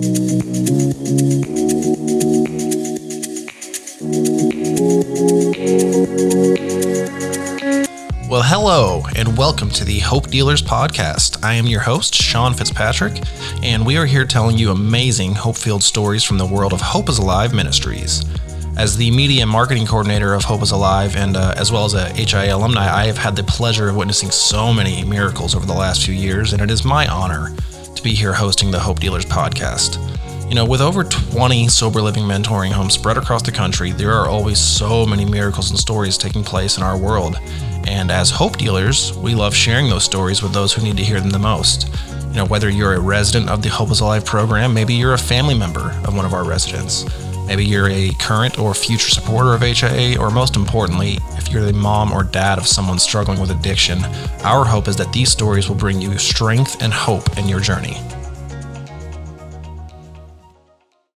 Well, hello, and welcome to the Hope Dealers Podcast. I am your host, Sean Fitzpatrick, and we are here telling you amazing hope filled stories from the world of Hope is Alive Ministries. As the media and marketing coordinator of Hope is Alive, and uh, as well as a HIA alumni, I have had the pleasure of witnessing so many miracles over the last few years, and it is my honor to be here hosting the Hope Dealers Podcast. You know, with over 20 sober living mentoring homes spread across the country, there are always so many miracles and stories taking place in our world. And as hope dealers, we love sharing those stories with those who need to hear them the most. You know, whether you're a resident of the Hope is Alive program, maybe you're a family member of one of our residents, maybe you're a current or future supporter of HIA, or most importantly, if you're the mom or dad of someone struggling with addiction, our hope is that these stories will bring you strength and hope in your journey.